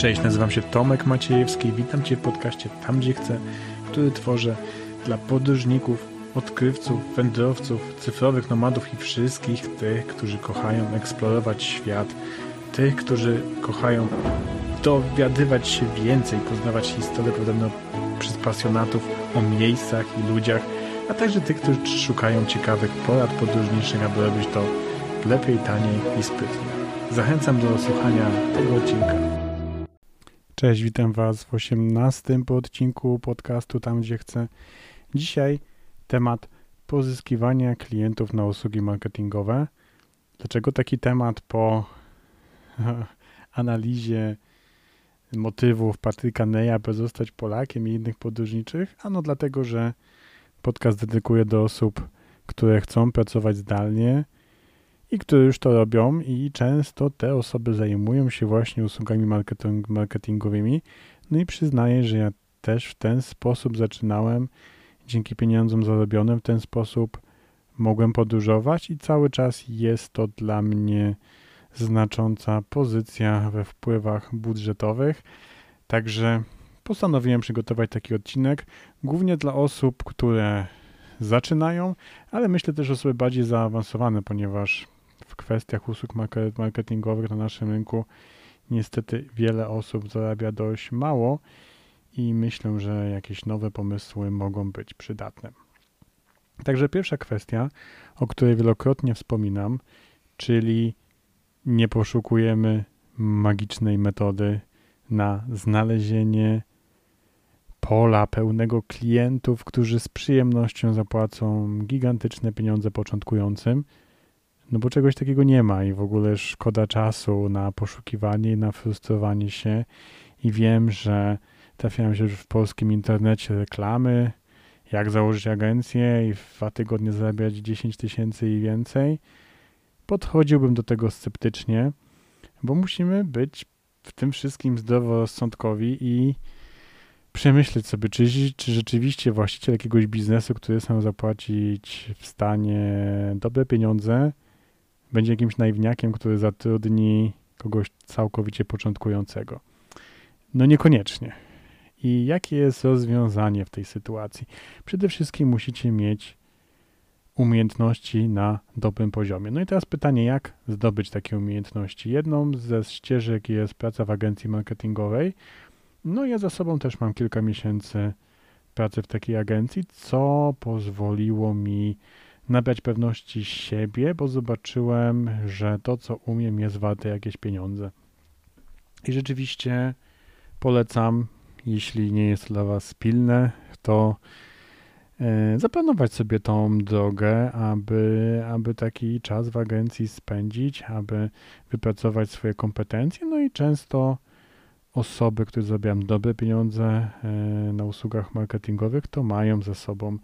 Cześć, nazywam się Tomek Maciejewski i witam Cię w podcaście Tam Gdzie Chcę, który tworzę dla podróżników, odkrywców, wędrowców, cyfrowych nomadów i wszystkich tych, którzy kochają eksplorować świat, tych, którzy kochają dowiadywać się więcej, poznawać historię podobno przez pasjonatów o miejscach i ludziach, a także tych, którzy szukają ciekawych porad podróżniczych, aby robić to lepiej, taniej i sprytnie. Zachęcam do słuchania tego odcinka. Cześć, witam Was w 18 odcinku podcastu Tam Gdzie Chcę. Dzisiaj temat pozyskiwania klientów na usługi marketingowe. Dlaczego taki temat po analizie motywów Patryka Neya, by zostać Polakiem i innych podróżniczych? Ano dlatego, że podcast dedykuję do osób, które chcą pracować zdalnie, i które już to robią i często te osoby zajmują się właśnie usługami marketing, marketingowymi. No i przyznaję, że ja też w ten sposób zaczynałem, dzięki pieniądzom zarobionym w ten sposób mogłem podróżować i cały czas jest to dla mnie znacząca pozycja we wpływach budżetowych. Także postanowiłem przygotować taki odcinek, głównie dla osób, które zaczynają, ale myślę też osoby bardziej zaawansowane, ponieważ kwestiach usług marketingowych na naszym rynku niestety wiele osób zarabia dość mało i myślę, że jakieś nowe pomysły mogą być przydatne. Także pierwsza kwestia, o której wielokrotnie wspominam, czyli nie poszukujemy magicznej metody na znalezienie pola pełnego klientów, którzy z przyjemnością zapłacą gigantyczne pieniądze początkującym no bo czegoś takiego nie ma i w ogóle szkoda czasu na poszukiwanie i na frustrowanie się. I wiem, że trafiają się już w polskim internecie reklamy, jak założyć agencję i w dwa tygodnie zarabiać 10 tysięcy i więcej. Podchodziłbym do tego sceptycznie, bo musimy być w tym wszystkim zdroworozsądkowi i przemyśleć sobie, czy, czy rzeczywiście właściciel jakiegoś biznesu, który sam zapłacić w stanie dobre pieniądze, będzie jakimś naiwniakiem, który zatrudni kogoś całkowicie początkującego. No niekoniecznie. I jakie jest rozwiązanie w tej sytuacji? Przede wszystkim musicie mieć umiejętności na dobrym poziomie. No i teraz pytanie, jak zdobyć takie umiejętności? Jedną ze ścieżek jest praca w agencji marketingowej. No ja za sobą też mam kilka miesięcy pracy w takiej agencji, co pozwoliło mi nabrać pewności siebie, bo zobaczyłem, że to, co umiem, jest warte jakieś pieniądze. I rzeczywiście polecam, jeśli nie jest dla Was pilne, to e, zaplanować sobie tą drogę, aby, aby taki czas w agencji spędzić, aby wypracować swoje kompetencje. No i często osoby, które zarabiają dobre pieniądze e, na usługach marketingowych, to mają ze sobą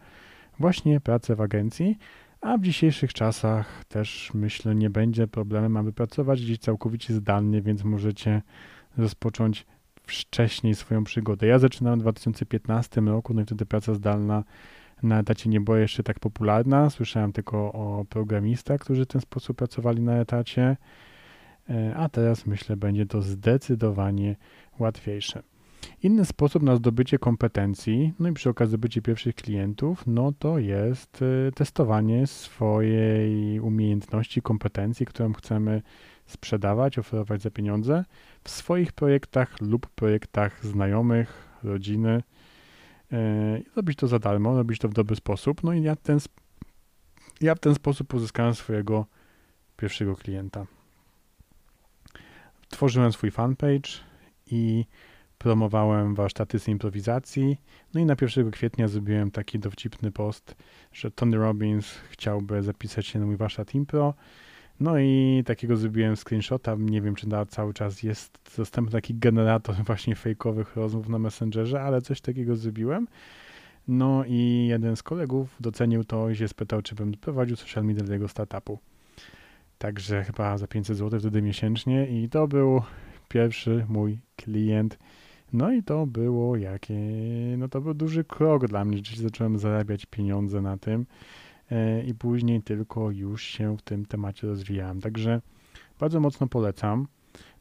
właśnie pracę w agencji, a w dzisiejszych czasach też myślę nie będzie problemem, aby pracować gdzieś całkowicie zdalnie, więc możecie rozpocząć wcześniej swoją przygodę. Ja zaczynałem w 2015 roku, no i wtedy praca zdalna na etacie nie była jeszcze tak popularna. Słyszałem tylko o programistach, którzy w ten sposób pracowali na etacie, e, a teraz myślę będzie to zdecydowanie łatwiejsze. Inny sposób na zdobycie kompetencji, no i przy okazji zdobycie pierwszych klientów, no to jest y, testowanie swojej umiejętności, kompetencji, którą chcemy sprzedawać, oferować za pieniądze w swoich projektach lub projektach znajomych, rodziny. Y, robić to za darmo, robić to w dobry sposób. No i ja, ten, ja w ten sposób pozyskałem swojego pierwszego klienta. Tworzyłem swój fanpage i promowałem warsztaty z improwizacji. No i na 1 kwietnia zrobiłem taki dowcipny post, że Tony Robbins chciałby zapisać się na mój warsztat impro. No i takiego zrobiłem screenshota. Nie wiem, czy na cały czas jest dostępny taki generator właśnie fejkowych rozmów na Messengerze, ale coś takiego zrobiłem. No i jeden z kolegów docenił to i się spytał, czy bym prowadził social media dla jego startupu. Także chyba za 500 zł wtedy miesięcznie i to był pierwszy mój klient no i to było jakie, no to był duży krok dla mnie, że zacząłem zarabiać pieniądze na tym e, i później tylko już się w tym temacie rozwijałem. Także bardzo mocno polecam.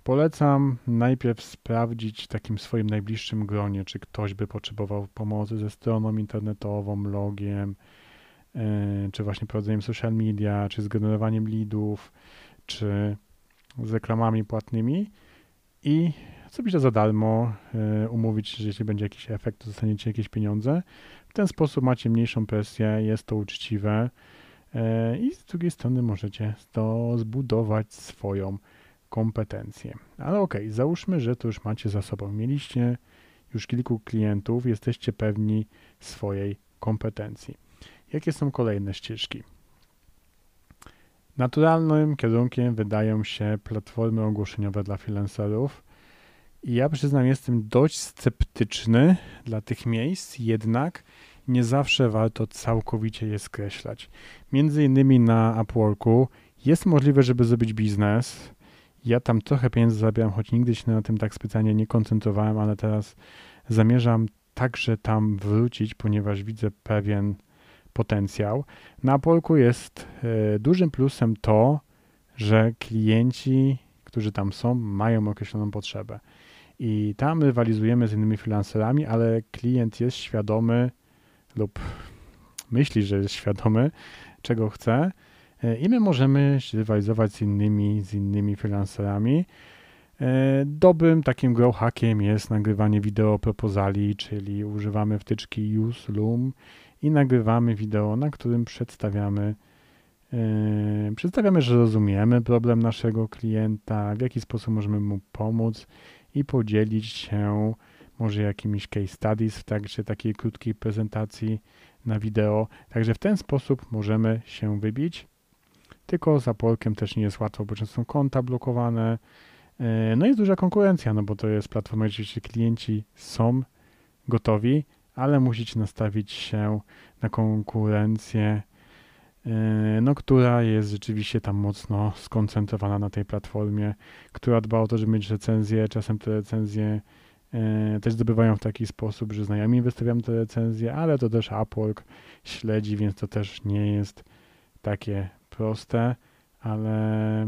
Polecam najpierw sprawdzić w takim swoim najbliższym gronie, czy ktoś by potrzebował pomocy ze stroną internetową, logiem, yy, czy właśnie prowadzeniem social media, czy z generowaniem leadów, czy z reklamami płatnymi i zrobić to za darmo, yy, umówić, że jeśli będzie jakiś efekt, to dostaniecie jakieś pieniądze. W ten sposób macie mniejszą presję, jest to uczciwe yy, i z drugiej strony możecie to zbudować swoją kompetencje. Ale ok, załóżmy, że to już macie za sobą. Mieliście już kilku klientów, jesteście pewni swojej kompetencji. Jakie są kolejne ścieżki? Naturalnym kierunkiem wydają się platformy ogłoszeniowe dla freelancerów. Ja przyznam, jestem dość sceptyczny dla tych miejsc, jednak nie zawsze warto całkowicie je skreślać. Między innymi na Upworku jest możliwe, żeby zrobić biznes, ja tam trochę pieniędzy zarabiałem, choć nigdy się na tym tak specjalnie nie koncentrowałem, ale teraz zamierzam także tam wrócić, ponieważ widzę pewien potencjał. Na Polku jest y, dużym plusem to, że klienci, którzy tam są, mają określoną potrzebę. I tam rywalizujemy z innymi freelancerami, ale klient jest świadomy lub myśli, że jest świadomy, czego chce E, i my możemy rywalizować z innymi, z innymi freelancerami. E, dobrym takim grow hackiem jest nagrywanie wideo propozali, czyli używamy wtyczki Use Loom i nagrywamy wideo, na którym przedstawiamy Yy, przedstawiamy, że rozumiemy problem naszego klienta, w jaki sposób możemy mu pomóc i podzielić się może jakimiś case studies w trakcie takiej krótkiej prezentacji na wideo. Także w ten sposób możemy się wybić tylko za Polkiem też nie jest łatwo, bo często są konta blokowane. E, no jest duża konkurencja, no bo to jest platforma, gdzie klienci są gotowi, ale musicie nastawić się na konkurencję, no, która jest rzeczywiście tam mocno skoncentrowana na tej platformie, która dba o to, żeby mieć recenzje. Czasem te recenzje e, też zdobywają w taki sposób, że znajomi wystawiają te recenzje, ale to też Upwork śledzi, więc to też nie jest takie proste, ale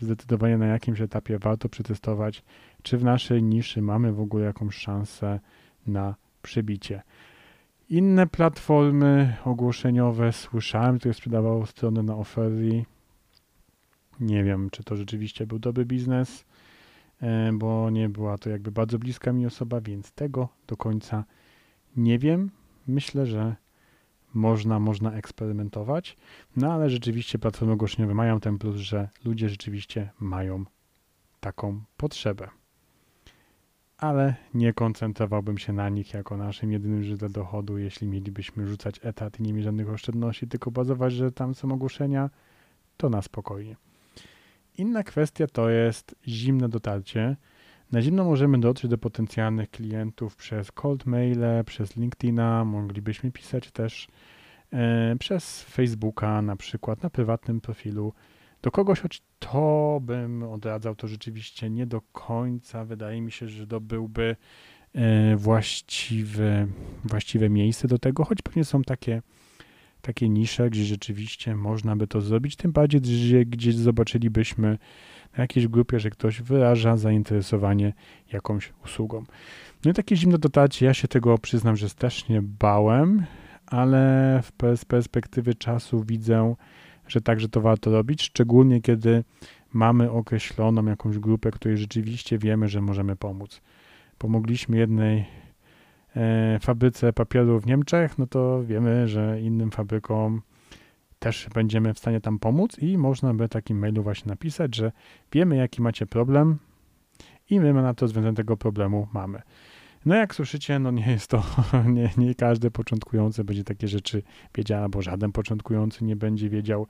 zdecydowanie na jakimś etapie warto przetestować, czy w naszej niszy mamy w ogóle jakąś szansę na przebicie. Inne platformy ogłoszeniowe słyszałem, które sprzedawało strony na oferty. Nie wiem, czy to rzeczywiście był dobry biznes, e, bo nie była to jakby bardzo bliska mi osoba, więc tego do końca nie wiem. Myślę, że można, można eksperymentować, no ale rzeczywiście platformy ogłoszeniowe mają ten plus, że ludzie rzeczywiście mają taką potrzebę. Ale nie koncentrowałbym się na nich jako naszym jedynym źródłem dochodu, jeśli mielibyśmy rzucać etat i nie mieć żadnych oszczędności, tylko bazować, że tam są ogłoszenia, to na spokojnie. Inna kwestia to jest zimne dotarcie. Na zimno możemy dotrzeć do potencjalnych klientów przez cold maile, przez LinkedIna, moglibyśmy pisać też e, przez Facebooka, na przykład na prywatnym profilu do kogoś, choć to bym odradzał, to rzeczywiście nie do końca. Wydaje mi się, że to byłby e, właściwe, właściwe miejsce do tego, choć pewnie są takie, takie nisze, gdzie rzeczywiście można by to zrobić, tym bardziej, że gdzieś zobaczylibyśmy na jakiejś grupie, że ktoś wyraża zainteresowanie jakąś usługą. No i takie zimne dotarcie, ja się tego przyznam, że strasznie bałem, ale w perspektywy czasu widzę, że także to warto robić, szczególnie kiedy mamy określoną jakąś grupę, której rzeczywiście wiemy, że możemy pomóc. Pomogliśmy jednej e, fabryce papieru w Niemczech, no to wiemy, że innym fabrykom też będziemy w stanie tam pomóc i można by takim mailu właśnie napisać, że wiemy jaki macie problem i my na to rozwiązanie tego problemu mamy. No jak słyszycie, no nie jest to, nie, nie każdy początkujący będzie takie rzeczy wiedział, albo żaden początkujący nie będzie wiedział,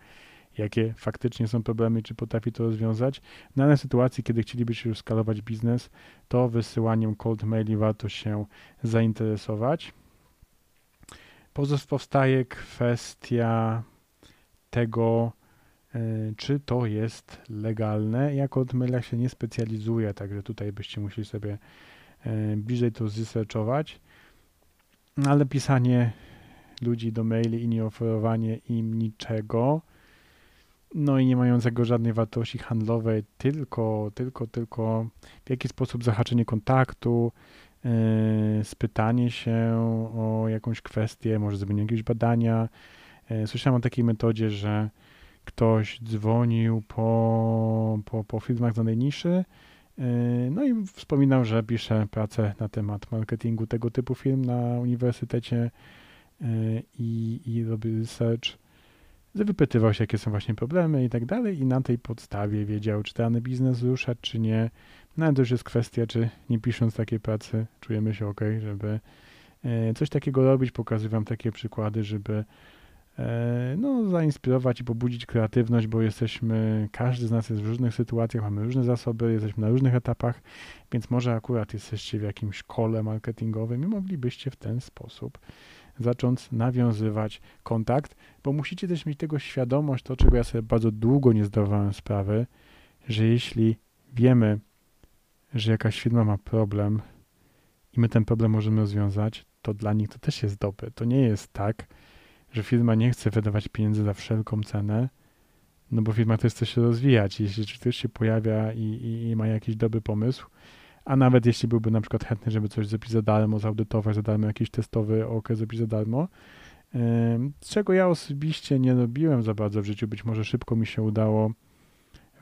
jakie faktycznie są problemy, czy potrafi to rozwiązać. No ale w sytuacji, kiedy chcielibyście już skalować biznes, to wysyłaniem cold maili warto się zainteresować. Powstaje kwestia tego, e, czy to jest legalne. Ja od maila się nie specjalizuję, także tutaj byście musieli sobie bliżej to zresearchować. Ale pisanie ludzi do maili i nie oferowanie im niczego no i nie mającego żadnej wartości handlowej, tylko, tylko, tylko w jaki sposób zahaczenie kontaktu, yy, spytanie się o jakąś kwestię, może zrobienie jakiegoś badania. Yy, słyszałem o takiej metodzie, że ktoś dzwonił po, po, po filmach z danej niszy, no i wspominał, że pisze pracę na temat marketingu tego typu film na uniwersytecie i, i robi research wypytywał się, jakie są właśnie problemy i tak dalej i na tej podstawie wiedział, czy dany biznes rusza, czy nie. No to już jest kwestia, czy nie pisząc takiej pracy czujemy się ok, żeby e, coś takiego robić. Pokazuję wam takie przykłady, żeby e, no, zainspirować i pobudzić kreatywność, bo jesteśmy, każdy z nas jest w różnych sytuacjach, mamy różne zasoby, jesteśmy na różnych etapach, więc może akurat jesteście w jakimś szkole marketingowym i moglibyście w ten sposób zacząć nawiązywać kontakt, bo musicie też mieć tego świadomość, to czego ja sobie bardzo długo nie zdawałem sprawy, że jeśli wiemy, że jakaś firma ma problem i my ten problem możemy rozwiązać, to dla nich to też jest dobre. To nie jest tak, że firma nie chce wydawać pieniędzy za wszelką cenę, no bo firma też chce się rozwijać. Jeśli ktoś się pojawia i, i, i ma jakiś dobry pomysł, a nawet jeśli byłby na przykład chętny, żeby coś zrobić za darmo, zaudytować za darmo, jakiś testowy okres zrobić za darmo, czego ja osobiście nie robiłem za bardzo w życiu, być może szybko mi się udało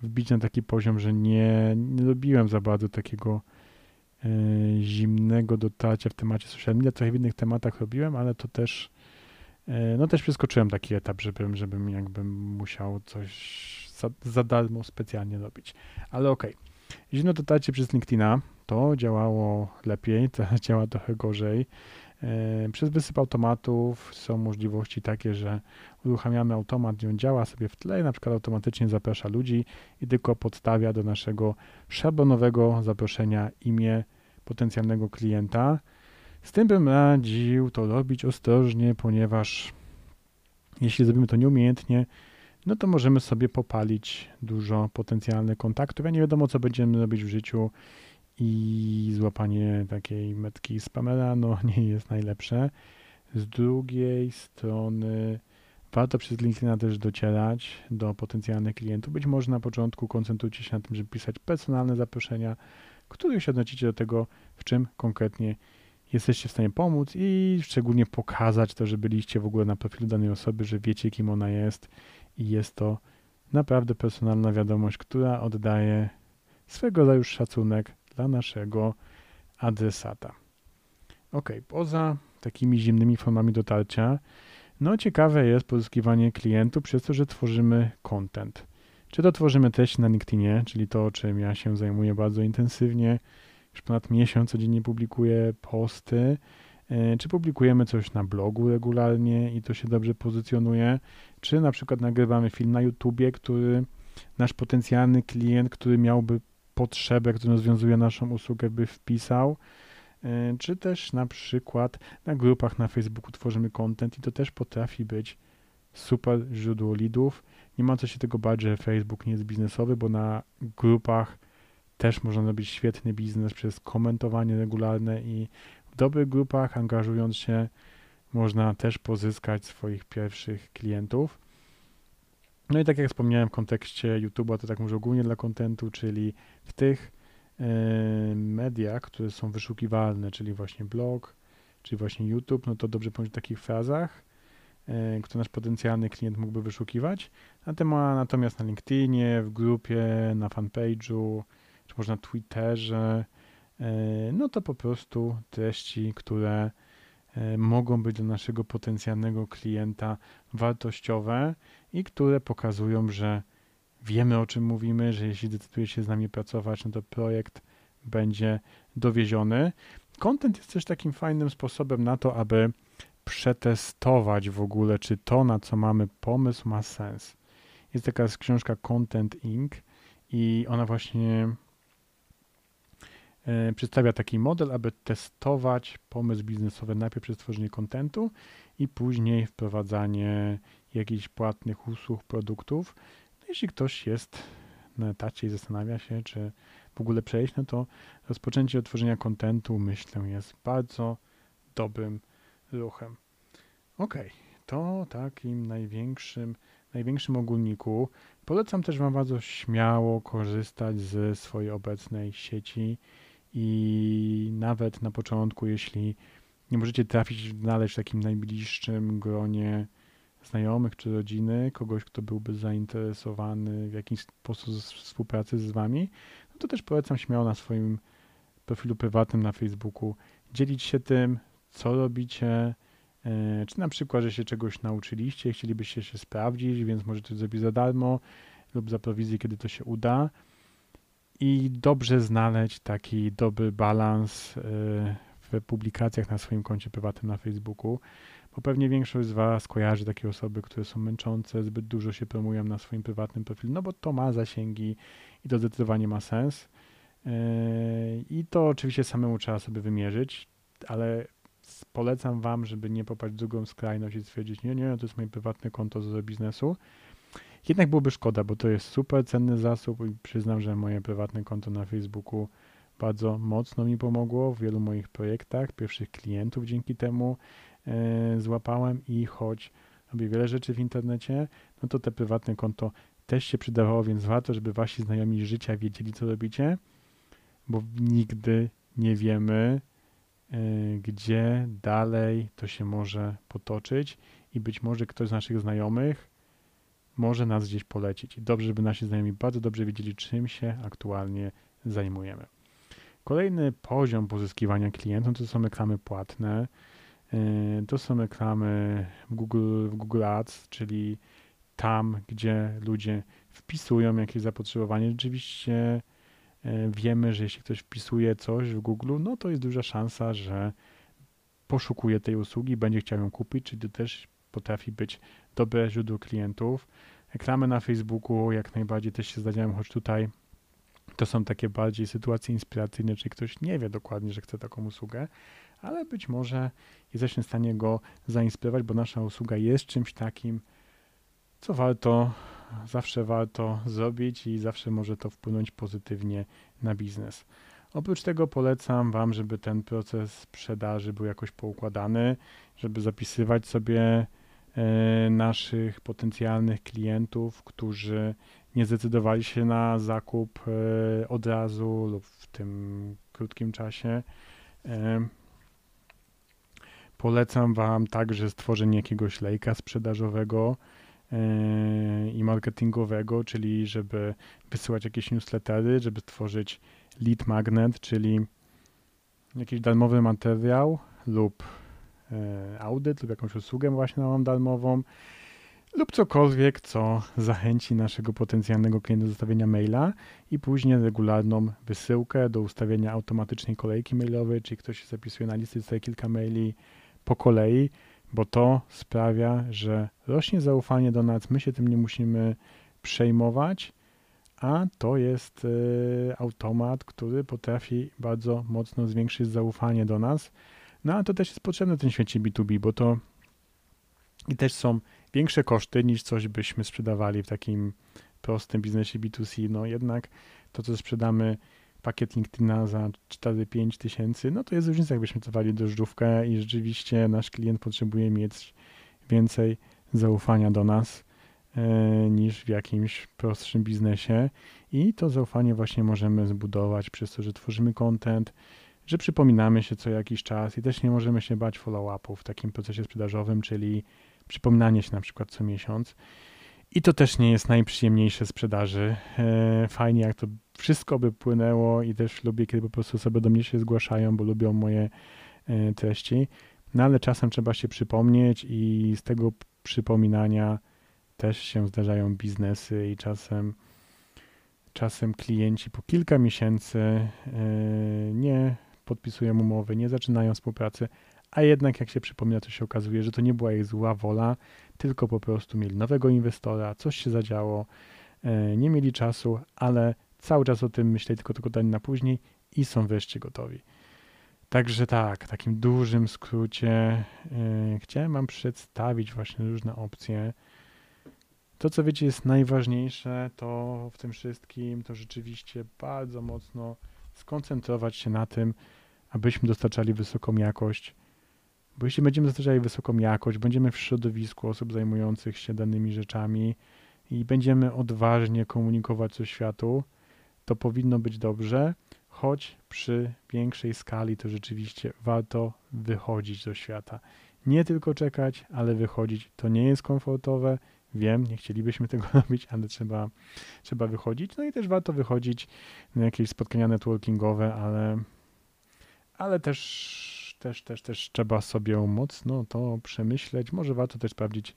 wbić na taki poziom, że nie, nie robiłem za bardzo takiego e, zimnego dotarcia w temacie social media, trochę w innych tematach robiłem, ale to też no też przeskoczyłem taki etap, żebym, żebym jakby musiał coś za, za darmo specjalnie robić. Ale okej. Okay. Zimno dotarcie przez LinkedIna to działało lepiej, teraz działa trochę gorzej. E, przez wysyp automatów są możliwości takie, że uruchamiamy automat i on działa sobie w tle na przykład automatycznie zaprasza ludzi i tylko podstawia do naszego szablonowego zaproszenia imię potencjalnego klienta. Z tym bym radził to robić ostrożnie, ponieważ jeśli zrobimy to nieumiejętnie, no to możemy sobie popalić dużo potencjalnych kontaktów. Ja nie wiadomo, co będziemy robić w życiu i złapanie takiej metki spamera no nie jest najlepsze. Z drugiej strony warto przez LinkedIna też docierać do potencjalnych klientów. Być może na początku koncentrujcie się na tym, żeby pisać personalne zaproszenia, których się odnosicie do tego, w czym konkretnie jesteście w stanie pomóc i szczególnie pokazać to, że byliście w ogóle na profilu danej osoby, że wiecie, kim ona jest i jest to naprawdę personalna wiadomość, która oddaje swego rodzaju szacunek dla naszego adresata. Ok, poza takimi zimnymi formami dotarcia, no ciekawe jest pozyskiwanie klientów przez to, że tworzymy content. Czy to tworzymy treść na LinkedInie, czyli to, czym ja się zajmuję bardzo intensywnie, już ponad miesiąc codziennie publikuję posty, e, czy publikujemy coś na blogu regularnie i to się dobrze pozycjonuje, czy na przykład nagrywamy film na YouTubie, który nasz potencjalny klient, który miałby potrzebę, która rozwiązuje naszą usługę, by wpisał, e, czy też na przykład na grupach na Facebooku tworzymy content i to też potrafi być super źródło leadów. Nie ma co się tego bać, że Facebook nie jest biznesowy, bo na grupach też można robić świetny biznes przez komentowanie regularne i w dobrych grupach, angażując się, można też pozyskać swoich pierwszych klientów. No i tak jak wspomniałem w kontekście YouTube'a, to tak może ogólnie dla kontentu, czyli w tych y, mediach, które są wyszukiwalne, czyli właśnie blog, czyli właśnie YouTube, no to dobrze powiedzieć w takich frazach, y, które nasz potencjalny klient mógłby wyszukiwać. Natomiast na LinkedInie, w grupie, na fanpage'u, czy może na Twitterze, y, no to po prostu treści, które E, mogą być dla naszego potencjalnego klienta wartościowe i które pokazują, że wiemy o czym mówimy, że jeśli decyduje się z nami pracować, no to projekt będzie dowieziony. Content jest też takim fajnym sposobem na to, aby przetestować w ogóle, czy to, na co mamy pomysł, ma sens. Jest taka książka Content Inc. i ona właśnie E, przedstawia taki model, aby testować pomysł biznesowy najpierw przez tworzenie kontentu i później wprowadzanie jakichś płatnych usług, produktów. No jeśli ktoś jest na etacie i zastanawia się, czy w ogóle przejść, no to rozpoczęcie od tworzenia kontentu, myślę, jest bardzo dobrym ruchem. Ok, to takim największym największym ogólniku. Polecam też Wam bardzo śmiało korzystać ze swojej obecnej sieci i nawet na początku, jeśli nie możecie trafić, znaleźć w takim najbliższym gronie znajomych czy rodziny, kogoś, kto byłby zainteresowany w jakiś sposób współpracy z Wami, no to też polecam śmiało na swoim profilu prywatnym na Facebooku dzielić się tym, co robicie, e, czy na przykład, że się czegoś nauczyliście, chcielibyście się sprawdzić, więc możecie to zrobić za darmo lub za prowizję, kiedy to się uda. I dobrze znaleźć taki dobry balans e, w publikacjach na swoim koncie prywatnym na Facebooku, bo pewnie większość z Was kojarzy takie osoby, które są męczące, zbyt dużo się promują na swoim prywatnym profilu, no bo to ma zasięgi i to zdecydowanie ma sens. E, I to oczywiście samemu trzeba sobie wymierzyć, ale polecam Wam, żeby nie popaść w drugą skrajność i stwierdzić, nie, nie, to jest moje prywatne konto z biznesu. Jednak byłoby szkoda, bo to jest super cenny zasób i przyznam, że moje prywatne konto na Facebooku bardzo mocno mi pomogło w wielu moich projektach. Pierwszych klientów dzięki temu e, złapałem i choć robię wiele rzeczy w internecie, no to te prywatne konto też się przydawało, więc warto, żeby wasi znajomi życia wiedzieli, co robicie, bo nigdy nie wiemy, e, gdzie dalej to się może potoczyć i być może ktoś z naszych znajomych może nas gdzieś polecić. Dobrze, żeby nasi znajomi bardzo dobrze wiedzieli, czym się aktualnie zajmujemy. Kolejny poziom pozyskiwania klientów to są reklamy płatne. E, to są reklamy w Google, w Google Ads, czyli tam, gdzie ludzie wpisują jakieś zapotrzebowanie. Rzeczywiście e, wiemy, że jeśli ktoś wpisuje coś w Google, no to jest duża szansa, że poszukuje tej usługi, będzie chciał ją kupić, czyli to też potrafi być dobre źródło klientów. Reklamy na Facebooku jak najbardziej też się zdarzają, choć tutaj to są takie bardziej sytuacje inspiracyjne, czyli ktoś nie wie dokładnie, że chce taką usługę, ale być może jesteśmy w stanie go zainspirować, bo nasza usługa jest czymś takim, co warto, zawsze warto zrobić i zawsze może to wpłynąć pozytywnie na biznes. Oprócz tego polecam Wam, żeby ten proces sprzedaży był jakoś poukładany, żeby zapisywać sobie naszych potencjalnych klientów, którzy nie zdecydowali się na zakup e, od razu lub w tym krótkim czasie. E, polecam Wam także stworzenie jakiegoś lejka sprzedażowego e, i marketingowego, czyli żeby wysyłać jakieś newslettery, żeby tworzyć lead magnet, czyli jakiś darmowy materiał lub audyt lub jakąś usługę właśnie mam darmową, lub cokolwiek, co zachęci naszego potencjalnego klienta do zostawienia maila i później regularną wysyłkę do ustawienia automatycznej kolejki mailowej, czyli ktoś się zapisuje na listę, dostaje kilka maili po kolei, bo to sprawia, że rośnie zaufanie do nas, my się tym nie musimy przejmować, a to jest y, automat, który potrafi bardzo mocno zwiększyć zaufanie do nas. No a to też jest potrzebne w tym świecie B2B, bo to i też są większe koszty niż coś byśmy sprzedawali w takim prostym biznesie B2C. No jednak to, co sprzedamy pakiet LinkedIna za 4-5 tysięcy, no to jest różnica, jakbyśmy cofali drożdżówkę i rzeczywiście nasz klient potrzebuje mieć więcej zaufania do nas e, niż w jakimś prostszym biznesie i to zaufanie właśnie możemy zbudować przez to, że tworzymy content, że przypominamy się co jakiś czas i też nie możemy się bać follow-upów w takim procesie sprzedażowym, czyli przypominanie się na przykład co miesiąc. I to też nie jest najprzyjemniejsze sprzedaży. E, fajnie, jak to wszystko by płynęło i też lubię, kiedy po prostu osoby do mnie się zgłaszają, bo lubią moje e, treści. No ale czasem trzeba się przypomnieć i z tego przypominania też się zdarzają biznesy i czasem czasem klienci po kilka miesięcy e, nie podpisują umowy, nie zaczynają współpracy, a jednak jak się przypomina, to się okazuje, że to nie była ich zła wola, tylko po prostu mieli nowego inwestora, coś się zadziało, e, nie mieli czasu, ale cały czas o tym myśleli, tylko tylko dali na później i są wreszcie gotowi. Także tak, w takim dużym skrócie yy, chciałem Wam przedstawić właśnie różne opcje. To, co wiecie, jest najważniejsze, to w tym wszystkim, to rzeczywiście bardzo mocno skoncentrować się na tym, abyśmy dostarczali wysoką jakość Bo jeśli będziemy dostarczali wysoką jakość, będziemy w środowisku osób zajmujących się danymi rzeczami i będziemy odważnie komunikować ze światu, to powinno być dobrze, choć przy większej skali to rzeczywiście warto wychodzić do świata. Nie tylko czekać, ale wychodzić. To nie jest komfortowe. Wiem, nie chcielibyśmy tego robić, ale trzeba, trzeba wychodzić. No i też warto wychodzić na jakieś spotkania networkingowe, ale, ale też, też, też, też trzeba sobie mocno to przemyśleć. Może warto też sprawdzić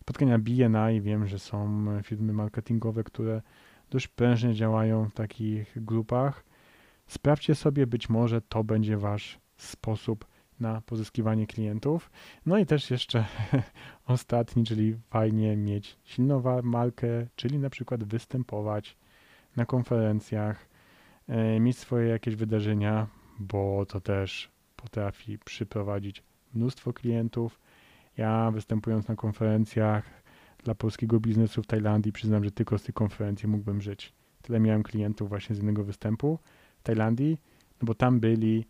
spotkania BNI. Wiem, że są firmy marketingowe, które dość prężnie działają w takich grupach. Sprawdźcie sobie, być może to będzie wasz sposób na pozyskiwanie klientów. No i też jeszcze ostatni, czyli fajnie mieć silną markę, czyli na przykład występować na konferencjach, e, mieć swoje jakieś wydarzenia, bo to też potrafi przyprowadzić mnóstwo klientów. Ja występując na konferencjach dla polskiego biznesu w Tajlandii, przyznam, że tylko z tej konferencji mógłbym żyć. Tyle miałem klientów właśnie z jednego występu w Tajlandii, no bo tam byli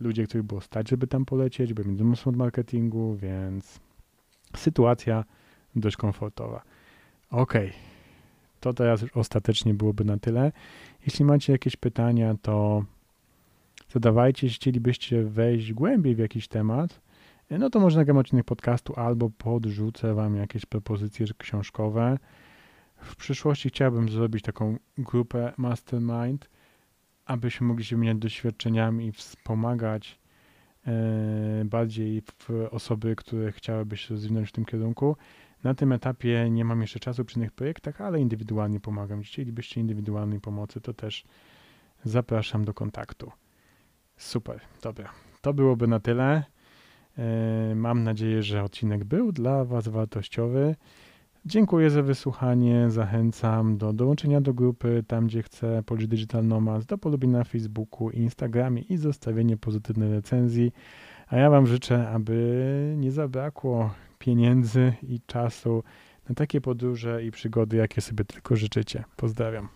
ludzie, których było stać, żeby tam polecieć, byłem mnóstwo od marketingu, więc sytuacja dość komfortowa. Ok, to teraz już ostatecznie byłoby na tyle. Jeśli macie jakieś pytania, to zadawajcie, jeśli chcielibyście wejść głębiej w jakiś temat, no to może nagram odcinek podcastu albo podrzucę wam jakieś propozycje książkowe. W przyszłości chciałbym zrobić taką grupę mastermind, abyśmy mogli się wymieniać doświadczeniami i wspomagać e, bardziej osoby, które chciałyby się rozwinąć w tym kierunku. Na tym etapie nie mam jeszcze czasu przy innych projektach, ale indywidualnie pomagam. Jeśli chcielibyście indywidualnej pomocy, to też zapraszam do kontaktu. Super, dobra. To byłoby na tyle. E, mam nadzieję, że odcinek był dla Was wartościowy. Dziękuję za wysłuchanie. Zachęcam do dołączenia do grupy tam, gdzie chcę, Polish Digital Nomads, do polubienia na Facebooku i Instagramie i zostawienie pozytywnej recenzji. A ja Wam życzę, aby nie zabrakło pieniędzy i czasu na takie podróże i przygody, jakie sobie tylko życzycie. Pozdrawiam.